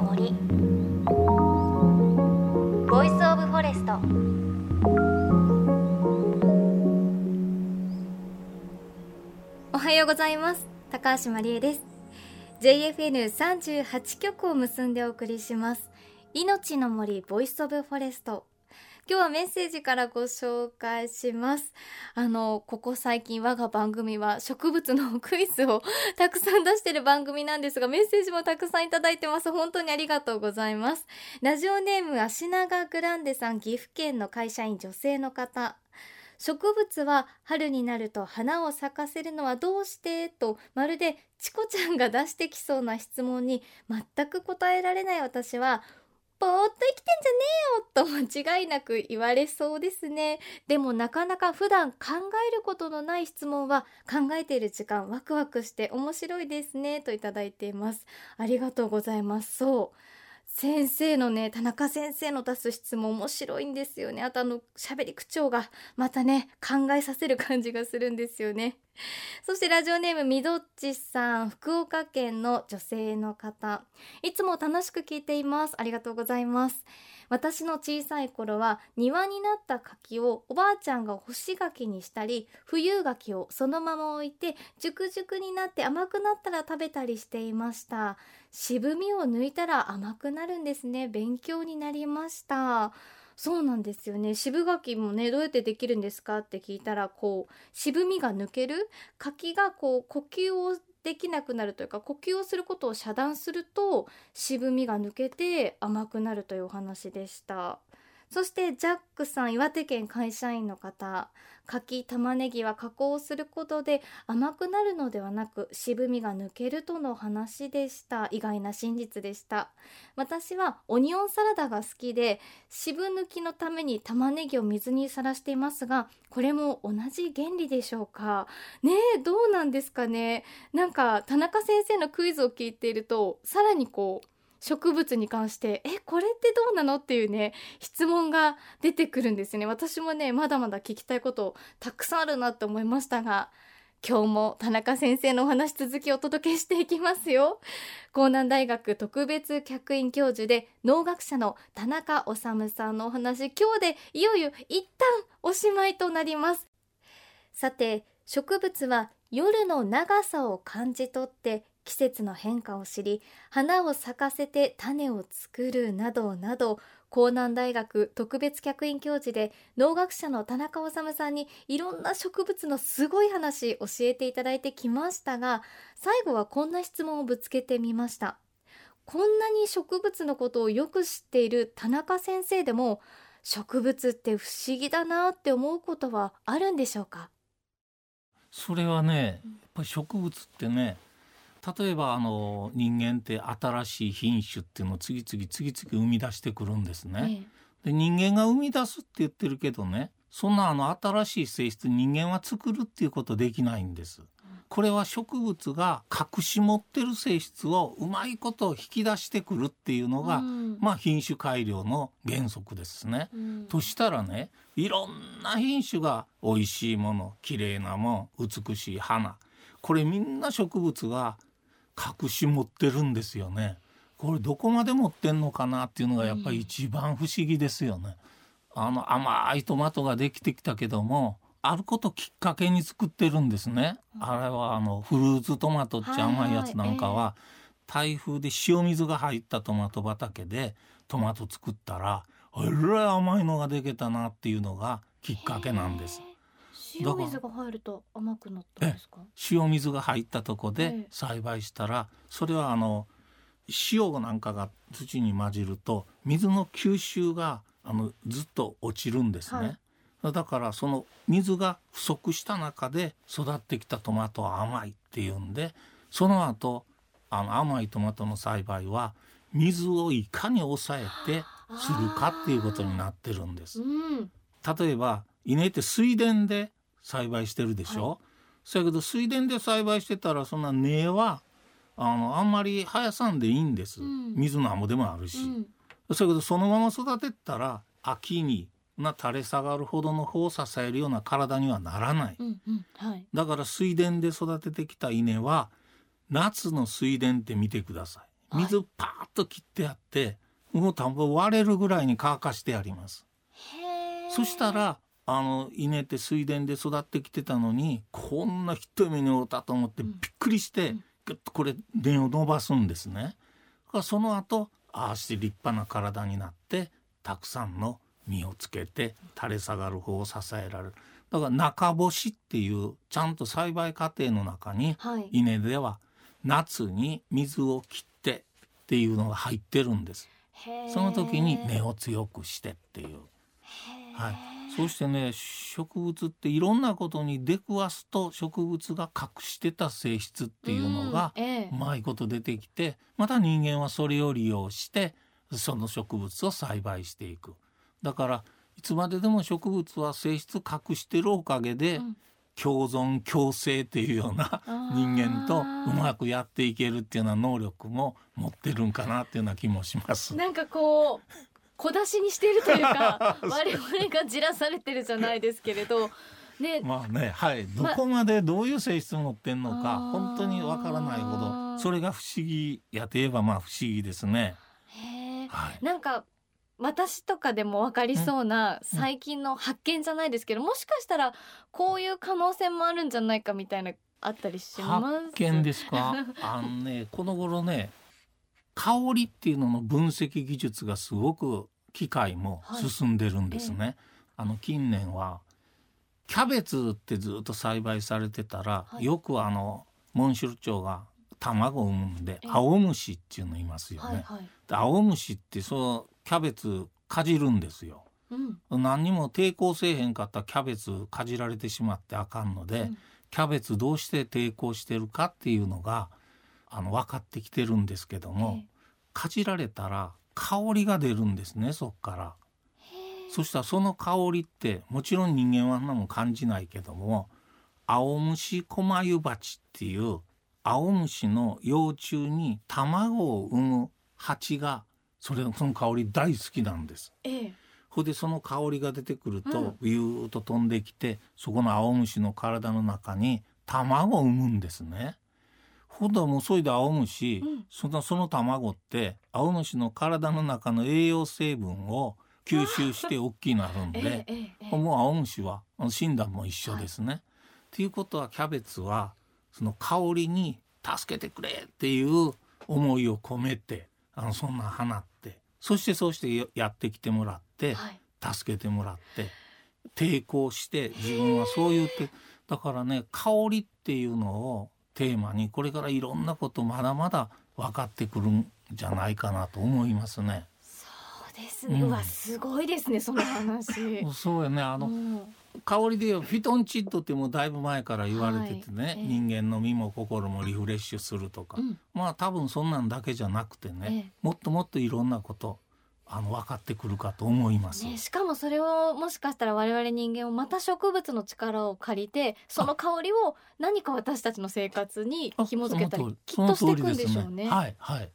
の森。 Voice of Forest おはようございます。高橋真理恵です。JFN38 局を結んでお送りします。命の森 Voice of Forest 今日はメッセージからご紹介します。あのここ最近我が番組は植物のクイズをたくさん出してる番組なんですがメッセージもたくさんいただいてます。本当にありがとうございます。ラジオネーム足長グランデさん岐阜県の会社員女性の方。植物は春になると花を咲かせるのはどうして？とまるでチコちゃんが出してきそうな質問に全く答えられない私はぼーっと生きてんじゃねえよと間違いなく言われそうですね。でもなかなか普段考えることのない質問は考えている時間ワクワクして面白いですねといただいています。ありがとうございます。そう。先生のね田中先生の出す質問面白いんですよね。あとあの喋り口調がまたね考えさせる感じがするんですよね。そしてラジオネームみどっちさん福岡県の女性の方。いつも楽しく聞いています。ありがとうございます。私の小さい頃は庭になった柿をおばあちゃんが干し柿にしたり冬柿をそのまま置いて熟々になって甘くなったら食べたりしていました。渋みを抜いたら甘くなるんですね。勉強になりました。そうなんですよね。渋柿もねどうやってできるんですかって聞いたらこう渋みが抜ける？柿がこう呼吸をできなくなるというか呼吸をすることを遮断すると渋みが抜けて甘くなるというお話でした。そしてジャックさん岩手県会社員の方柿玉ねぎは加工することで甘くなるのではなく渋みが抜けるとの話でした。意外な真実でした。私はオニオンサラダが好きで渋抜きのために玉ねぎを水にさらしていますがこれも同じ原理でしょうか？ねえどうなんですかね？なんか田中先生のクイズを聞いているとさらにこう植物に関してえこれってどうなのっていうね質問が出てくるんですね。私もねまだまだ聞きたいことたくさんあるなって思いましたが今日も田中先生のお話続きお届けしていきますよ。江南大学特別客員教授で農学者の田中治さんのお話今日でいよいよ一旦おしまいとなります。さて植物は夜の長さを感じ取って季節の変化を知り花を咲かせて種を作るなどなど江南大学特別客員教授で農学者の田中治さんにいろんな植物のすごい話教えていただいてきましたが最後はこんな質問をぶつけてみました。こんなに植物のことをよく知っている田中先生でも植物って不思議だなって思うことはあるんでしょうか？それはねやっぱり植物ってね例えばあの人間って新しい品種っていうのを次々次々生み出してくるんですね。で人間が生み出すって言ってるけどねそんなあの新しい性質人間は作るっていうことできないんです。これは植物が隠し持ってる性質をうまいこと引き出してくるっていうのが、うん、まあ品種改良の原則ですね。うん、としたらねいろんな品種が美味しいもの綺麗なもの美しい花これみんな植物が隠し持ってるんですよね。これどこまで持ってんのかなっていうのがやっぱり一番不思議ですよね。あの甘いトマトができてきたけどもあることきっかけに作ってるんですね。あれはあのフルーツトマトって甘いやつなんかは台風で塩水が入ったトマト畑でトマト作ったらえらい甘いのができたなっていうのがきっかけなんです。塩水が入ると甘くなったんですか？塩水が入ったとこで栽培したら、それはあの塩なんかが土に混じると水の吸収があのずっと落ちるんですね、はい、だからその水が不足した中で育ってきたトマトは甘いっていうんでその後あの甘いトマトの栽培は水をいかに抑えてするかっていうことになってるんです。うん、例えば稲って水田で栽培してるでしょ、はい、そやけど水田で栽培してたらそんな根はあのあんまり生やさんでいいんです、うん、水なんぼでもあるし、うん、そやけどそのまま育てたら秋にな垂れ下がるほどの穂を支えるような体にはならない、うんうんはい、だから水田で育ててきた稲は夏の水田って見てください。水パーッと切ってあって、もう田んぼ割れるぐらいに乾かしてあります。そしたらあの稲って水田で育ってきてたのにこんな一目におったと思ってうんびっくりして、うんぐっとこれ根を伸ばすんですね。その後ああして立派な体になってたくさんの実をつけて垂れ下がる方を支えられる。だから中干しっていうちゃんと栽培過程の中にはい稲では夏に水を切ってっていうのが入ってるんです。その時に根を強くしてっていう。はいそしてね植物っていろんなことに出くわすと植物が隠してた性質っていうのがうまいこと出てきてまた人間はそれを利用してその植物を栽培していく。だからいつまででも植物は性質隠してるおかげで、うん共存共生っていうような人間とうまくやっていけるっていうような能力も持ってるんかなっていうような気もします。なんかこう小出しにしているというか 我々がじらされてるじゃないですけれどね。まあねはい。どまこまでどういう性質を持ってんのか、あー。本当にわからないほどそれが不思議やといえばまあ不思議ですね。へー。はい、なんか私とかでも分かりそうな最近の発見じゃないですけどもしかしたらこういう可能性もあるんじゃないかみたいなあったりします？発見ですか？あのねこの頃ね香りっていうのの分析技術がすごく機械も進んでるんですね。あの近年はキャベツってずっと栽培されてたら、はい。よくあのモンシュルチョウが卵を産むんでええ。青虫っていうのいますよね。はいはい。で青虫ってそうキャベツかじるんですよ。うん。何にも抵抗せえへんかったらキャベツかじられてしまってあかんので、うん。キャベツどうして抵抗してるかっていうのがあの分かってきてるんですけども、えかじられたら香りが出るんですねそっから。そしたらその香りってもちろん人間はあんなもん感じないけども青虫コマユバチっていう青虫の幼虫に卵を産む蜂がそれその香り大好きなんです。ええほいでその香りが出てくると、うんビューッと飛んできてそこの青虫の体の中に卵を産むんですね。ほんともうそれで青虫、うん。そのその卵って青虫の体の中の栄養成分を吸収して大きくなるん えでえ、えもう青虫はあの死んだも一緒ですね。っていうことはキャベツはその香りに助けてくれっていう思いを込めてあのそんな放ってそしてそうしてやってきてもらってはい。助けてもらって抵抗して自分はそう言ってだからね香りっていうのをテーマにこれからいろんなことまだまだ分かってくるんじゃないかなと思いますね。そうですね、ううんわすごいですねその話。そうやね。あの、うん。香りでフィトンチッドってもうだいぶ前から言われててね、はいええ。人間の身も心もリフレッシュするとか、うん。まあ多分そんなんだけじゃなくてね、ええ。もっともっといろんなことあの分かってくるかと思います。ね、しかもそれをもしかしたら我々人間をまた植物の力を借りてその香りを何か私たちの生活にあ紐付けたりきっとしていくんでしょうね。はいはい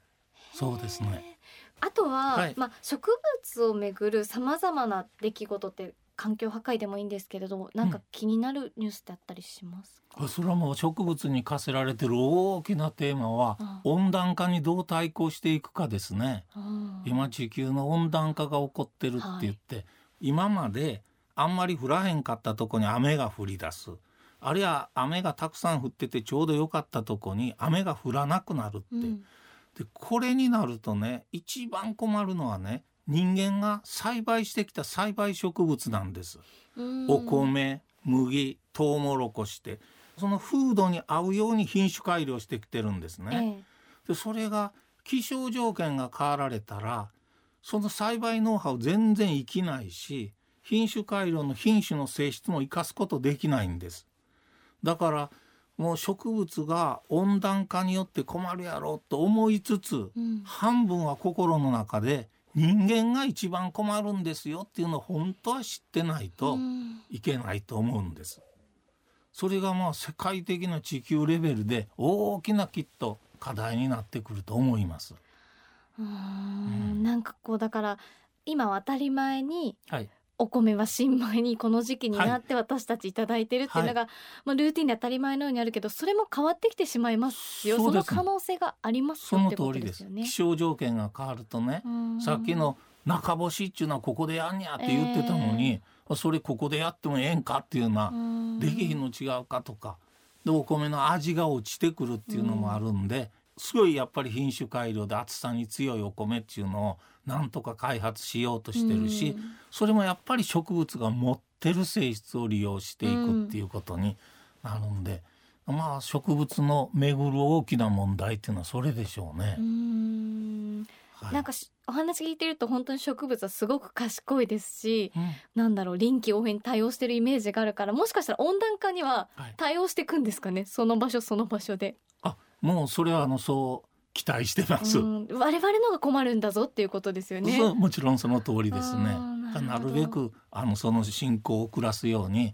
そうですね。あとは、はいまあ、植物をめぐるさまざまな出来事って環境破壊でもいいんですけれどなんか気になるニュースってあったりしますか、それはもう植物に課せられてる大きなテーマはあ温暖化にどう対抗していくかですね。うん今地球の温暖化が起こってるって言って、今まであんまり降らへんかったとこに雨が降り出す。あるいは雨がたくさん降っててちょうど良かったとこに雨が降らなくなるって、うん。でこれになるとね一番困るのはね人間が栽培してきた栽培植物なんです。うんお米麦トウモロコシってその風土に合うように品種改良してきてるんですね。えでそれが気象条件が変わられたらその栽培ノウハウ全然生きないし品種改良の品種の性質も生かすことできないんです。だからもう植物が温暖化によって困るやろうと思いつつえうん半分は心の中で人間が一番困るんですよっていうのを本当は知ってないとうんいけないと思うんです。それがまあ世界的な地球レベルで大きなきっと課題になってくると思います。うんんなんかこうだから今は当たり前にはい。お米は新米にこの時期になって私たちいただいてるっていうのが、はい、まあ、ルーティンで当たり前のようにあるけどそれも変わってきてしまいますよ。その可能性がありますその通りです、ね、気象条件が変わるとねさっきの中干しっていうのはここでやんやって言ってたのに、えー、それここでやってもええんかっていうのはできひんの違うかとかでお米の味が落ちてくるっていうのもあるんで、すごいやっぱり品種改良で暑さに強いお米っていうのをなんとか開発しようとしてるし、それもやっぱり植物が持ってる性質を利用していくっていうことになるんで、まあ植物の巡る大きな問題っていうのはそれでしょうね。うはい、なんかお話聞いてると本当に植物はすごく賢いですし、うん、なんだろう臨機応変に対応してるイメージがあるからもしかしたら温暖化には対応していくんですかね、はい、その場所その場所で。あもうそれはあのそう期待してます、うん、我々のが困るんだぞっていうことですよね。もちろんその通りですね。なるべくあのその進行を遅らすように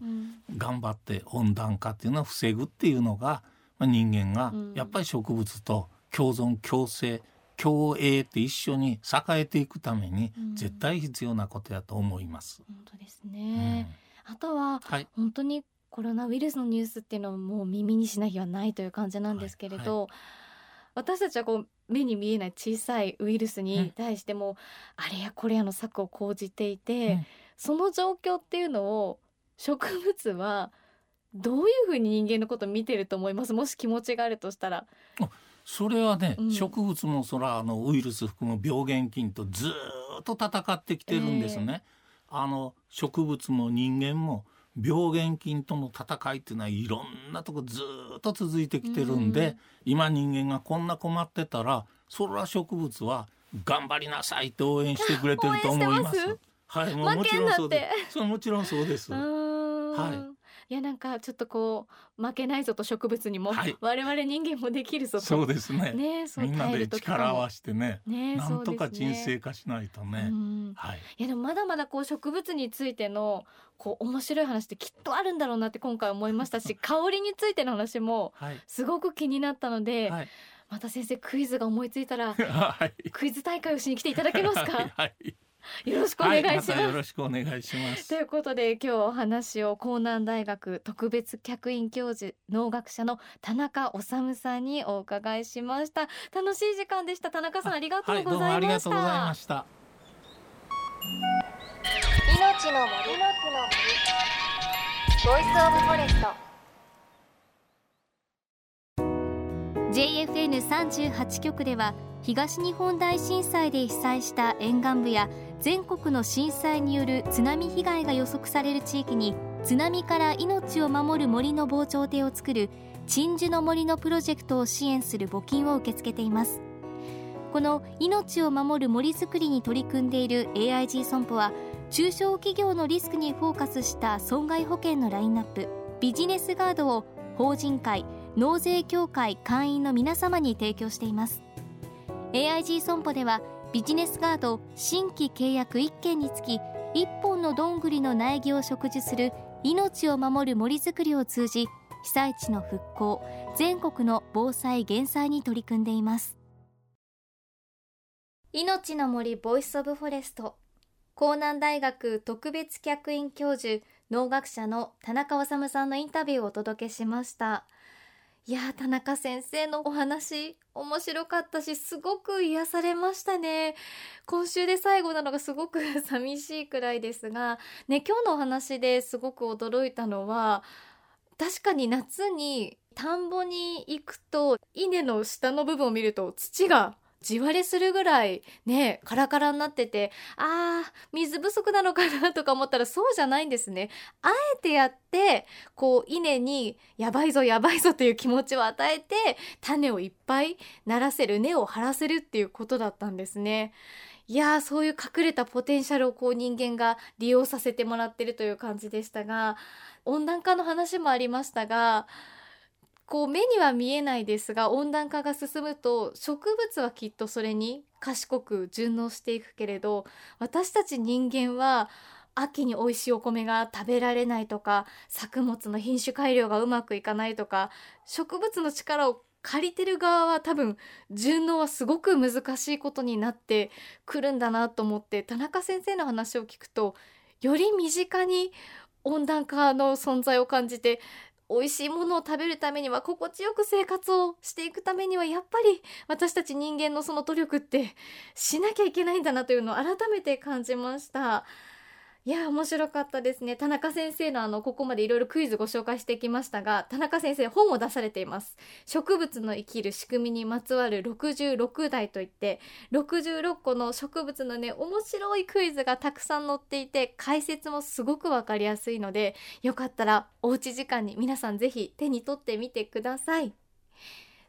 頑張って温暖化っていうのを防ぐっていうのが、まあ、人間がやっぱり植物と共存共生共栄って一緒に栄えていくために絶対必要なことやと思います。本当ですね、うん、あとは、はい、本当にコロナウイルスのニュースっていうのはもう耳にしない日はないという感じなんですけれど、はいはい、私たちはこう目に見えない小さいウイルスに対しても、あれやこれやの策を講じていて、うん、その状況っていうのを植物はどういうふうに人間のことを見てると思います？もし気持ちがあるとしたら。それはね、うん、植物もそらあのウイルス含む病原菌とずっと戦ってきてるんですね。えー、あの植物も人間も病原菌との戦いっていうのはいろんなとこずっと続いてきてるんで、うん、今人間がこんな困ってたらそれは植物は頑張りなさいって応援してくれてると思います。はい、もうもちろんそうです。そうもちろんそうです。はい。いやなんかちょっとこう負けないぞと植物にも、はい、我々人間もできるぞと。そうですね。ねみんなで力を合わせてねねなんとか沈静化しないとね、ね、はい、いやでもまだまだこう植物についてのこう面白い話ってきっとあるんだろうなって今回思いましたし 香りについての話もすごく気になったので、はい、また先生クイズが思いついたら、はい、クイズ大会をしに来ていただけますか、はい よろしくお願いします、はい、よろしくお願いします。ということで今日お話を江南大学特別客員教授農学者の田中治さんにお伺いしました。楽しい時間でした。田中さんありがとうございました、はい、した。命の森。の木の Voice of Forest。JFN38 局では東日本大震災で被災した沿岸部や全国の震災による津波被害が予測される地域に津波から命を守る森の防潮堤を作る鎮守の森のプロジェクトを支援する募金を受け付けています。この命を守る森づくりに取り組んでいる AIG 損保は中小企業のリスクにフォーカスした損害保険のラインナップビジネスガードを法人会納税協会会員の皆様に提供しています。AIG 損保ではビジネスガード新規契約1件につき1本のどんぐりの苗木を植樹する命を守る森づくりを通じ被災地の復興全国の防災減災に取り組んでいます。命の森 Voice of Forest。甲南大学特別客員教授農学者の田中修さんのインタビューをお届けしました。いや田中先生のお話面白かったしすごく癒されましたね。今週で最後なのがすごく寂しいくらいですがね今日のお話ですごく驚いたのは確かに夏に田んぼに行くと稲の下の部分を見ると土が地割れするぐらいねカラカラになっててあー水不足なのかなとか思ったらそうじゃないんですね。あえてやってこう稲にやばいぞやばいぞという気持ちを与えて種をいっぱいならせる根を張らせるっていうことだったんですね。いやーそういう隠れたポテンシャルをこう人間が利用させてもらってるという感じでしたが温暖化の話もありましたがこう目には見えないですが温暖化が進むと植物はきっとそれに賢く順応していくけれど私たち人間は秋に美味しいお米が食べられないとか作物の品種改良がうまくいかないとか植物の力を借りてる側は多分順応はすごく難しいことになってくるんだなと思って田中先生の話を聞くとより身近に温暖化の存在を感じて美味しいものを食べるためには心地よく生活をしていくためにはやっぱり私たち人間のその努力ってしなきゃいけないんだなというのを改めて感じました。いや面白かったですね。田中先生のあのここまでいろいろクイズご紹介してきましたが田中先生本を出されています。植物の生きる仕組みにまつわる66題といって66個の植物のね面白いクイズがたくさん載っていて解説もすごくわかりやすいのでよかったらおうち時間に皆さんぜひ手に取ってみてください。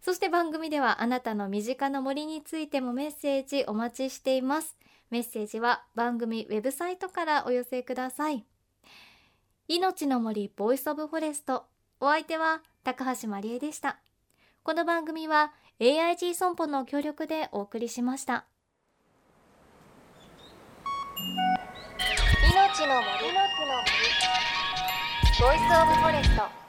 そして番組ではあなたの身近な森についてもメッセージお待ちしています。メッセージは番組ウェブサイトからお寄せください。命の森 Voice of Forest。お相手は高橋真理恵でした。この番組は AIG 損保の協力でお送りしました。命の森。の森。 Voice of Forest。